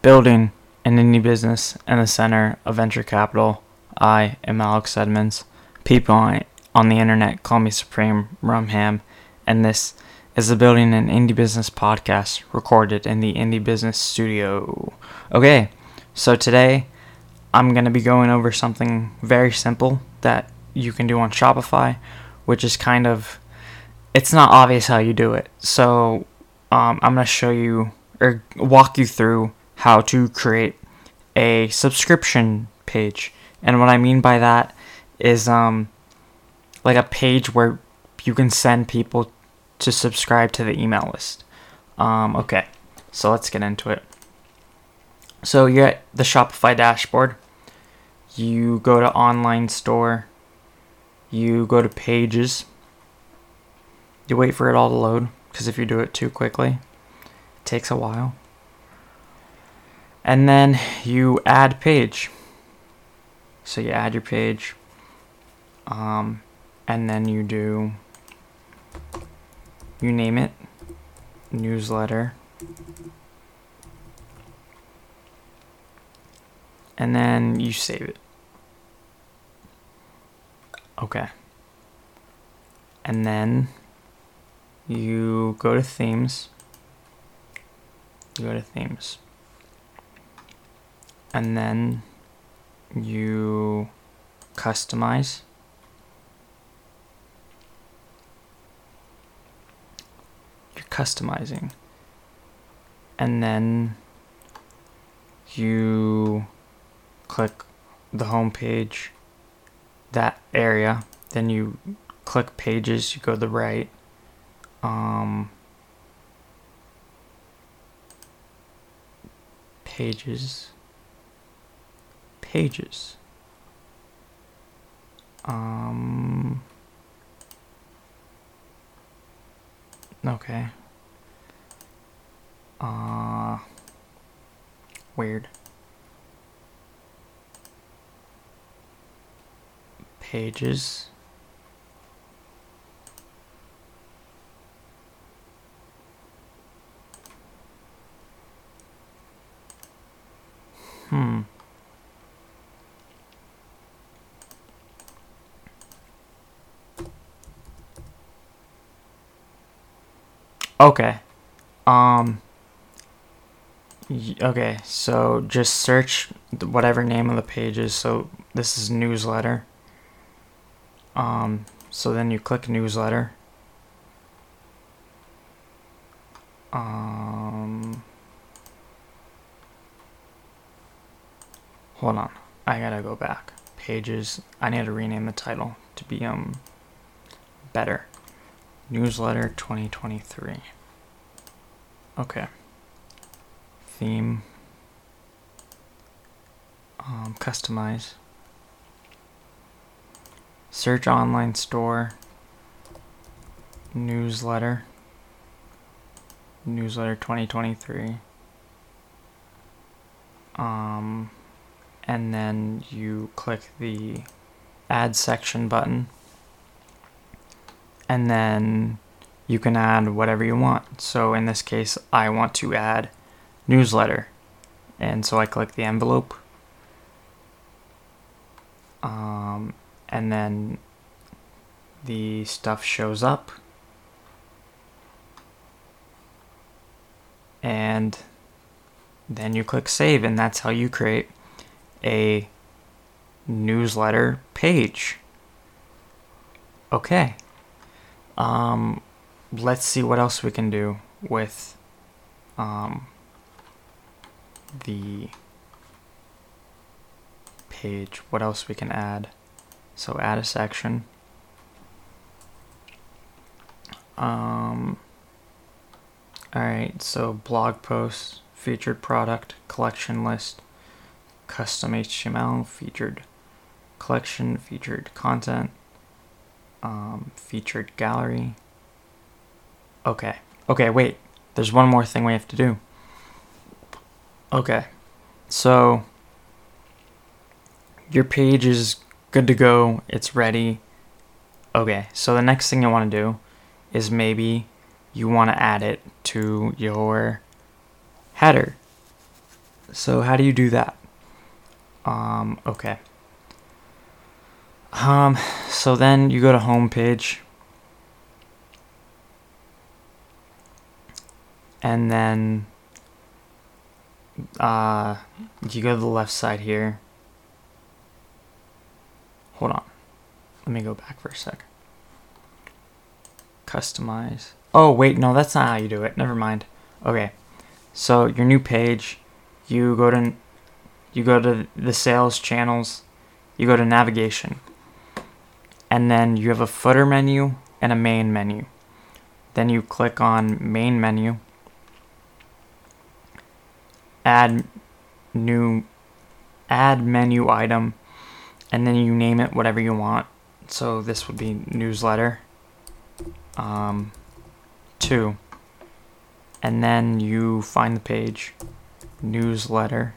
Building an indie business in the center of venture capital. I am Alex Edmonds. People on the internet call me Supreme Rumham, and this is the Building an Indie Business podcast recorded in the Indie Business Studio. Okay, so today I'm going to be going over something very simple that you can do on Shopify, which is kind of it's not obvious how you do it. So um, I'm going to show you or walk you through how to create a subscription page. And what I mean by that is um, like a page where you can send people to subscribe to the email list. Um, okay, so let's get into it. So you're at the Shopify dashboard. You go to online store. You go to pages. You wait for it all to load because if you do it too quickly, it takes a while. And then you add page. So you add your page. Um, and then you do, you name it, newsletter. And then you save it. Okay. And then you go to themes. You go to themes. And then you customize. You're customizing. And then you click the home page, that area. Then you click pages, you go to the right. Um, pages pages. Um okay. Uh weird. Pages. Hmm. Okay. Um. Okay, so just search whatever name of the page is. So this is newsletter. Um. So then you click newsletter. Um. Hold on. I gotta go back. Pages. I need to rename the title to be um better. Newsletter 2023. Okay. Theme. Um, customize. Search online store. Newsletter. Newsletter 2023. Um, and then you click the add section button and then you can add whatever you want. So in this case, I want to add newsletter, and so I click the envelope, um, and then the stuff shows up, and then you click save, and that's how you create a newsletter page. Okay. Um, let's see what else we can do with um, the page. What else we can add? So add a section. Um, all right. So blog post, featured product, collection list, custom HTML, featured collection, featured content um, featured gallery. Okay. Okay, wait. There's one more thing we have to do. Okay. So your page is good to go. It's ready. Okay. So the next thing you want to do is maybe you want to add it to your header. So how do you do that? Um, okay. Um, so then you go to home page. And then uh you go to the left side here. Hold on. Let me go back for a sec. Customize. Oh, wait, no, that's not how you do it. Never mind. Okay. So, your new page, you go to you go to the sales channels, you go to navigation. And then you have a footer menu and a main menu. Then you click on main menu. Add new add menu item and then you name it whatever you want. So this would be newsletter. Um, two. And then you find the page, newsletter.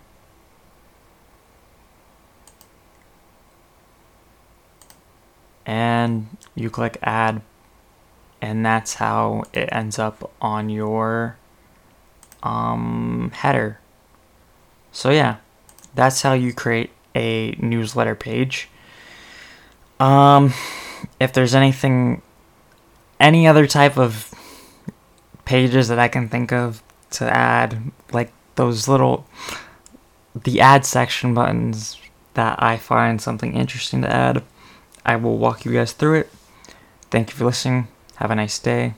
And you click add, and that's how it ends up on your um, header. So, yeah, that's how you create a newsletter page. Um, if there's anything, any other type of pages that I can think of to add, like those little, the add section buttons that I find something interesting to add, I will walk you guys through it. Thank you for listening. Have a nice day.